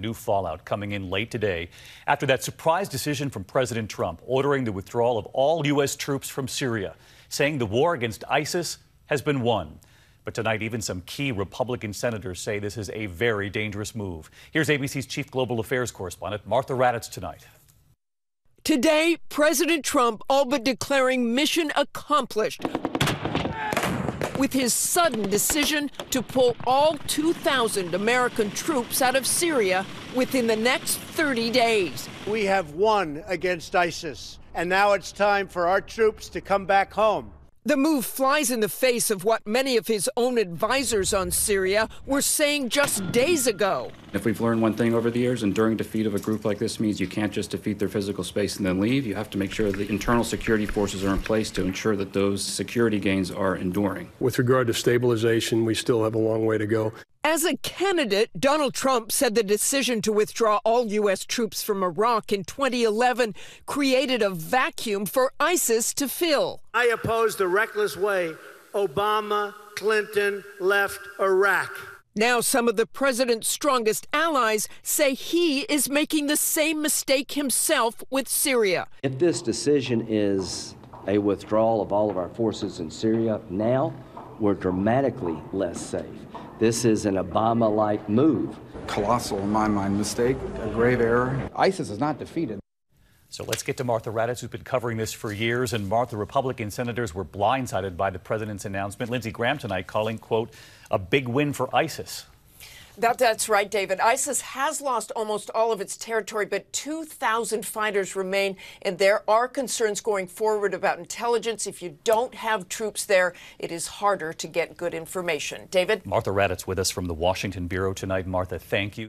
New fallout coming in late today after that surprise decision from President Trump ordering the withdrawal of all U.S. troops from Syria, saying the war against ISIS has been won. But tonight, even some key Republican senators say this is a very dangerous move. Here's ABC's chief global affairs correspondent, Martha Raddatz, tonight. Today, President Trump all but declaring mission accomplished with his sudden decision to pull all 2,000 American troops out of Syria within the next 30 days. We have won against ISIS, and now it's time for our troops to come back home. The move flies in the face of what many of his own advisors on Syria were saying just days ago. If we've learned one thing over the years, enduring defeat of a group like this means you can't just defeat their physical space and then leave. You have to make sure the internal security forces are in place to ensure that those security gains are enduring. With regard to stabilization, we still have a long way to go. As a candidate, Donald Trump said the decision to withdraw all U.S. troops from Iraq in 2011 created a vacuum for ISIS to fill. I oppose the reckless way Obama, Clinton left Iraq. Now, some of the president's strongest allies say he is making the same mistake himself with Syria. If this decision is a withdrawal of all of our forces in Syria now, we're dramatically less safe. This is an Obama like move. Colossal, in my mind, mistake, a grave error. ISIS is not defeated. So let's get to Martha Raddatz, who's been covering this for years. And Martha, Republican senators were blindsided by the president's announcement. Lindsey Graham tonight calling, quote, a big win for ISIS. That, that's right, David. ISIS has lost almost all of its territory, but 2,000 fighters remain, and there are concerns going forward about intelligence. If you don't have troops there, it is harder to get good information. David? Martha Raddatz with us from the Washington Bureau tonight. Martha, thank you.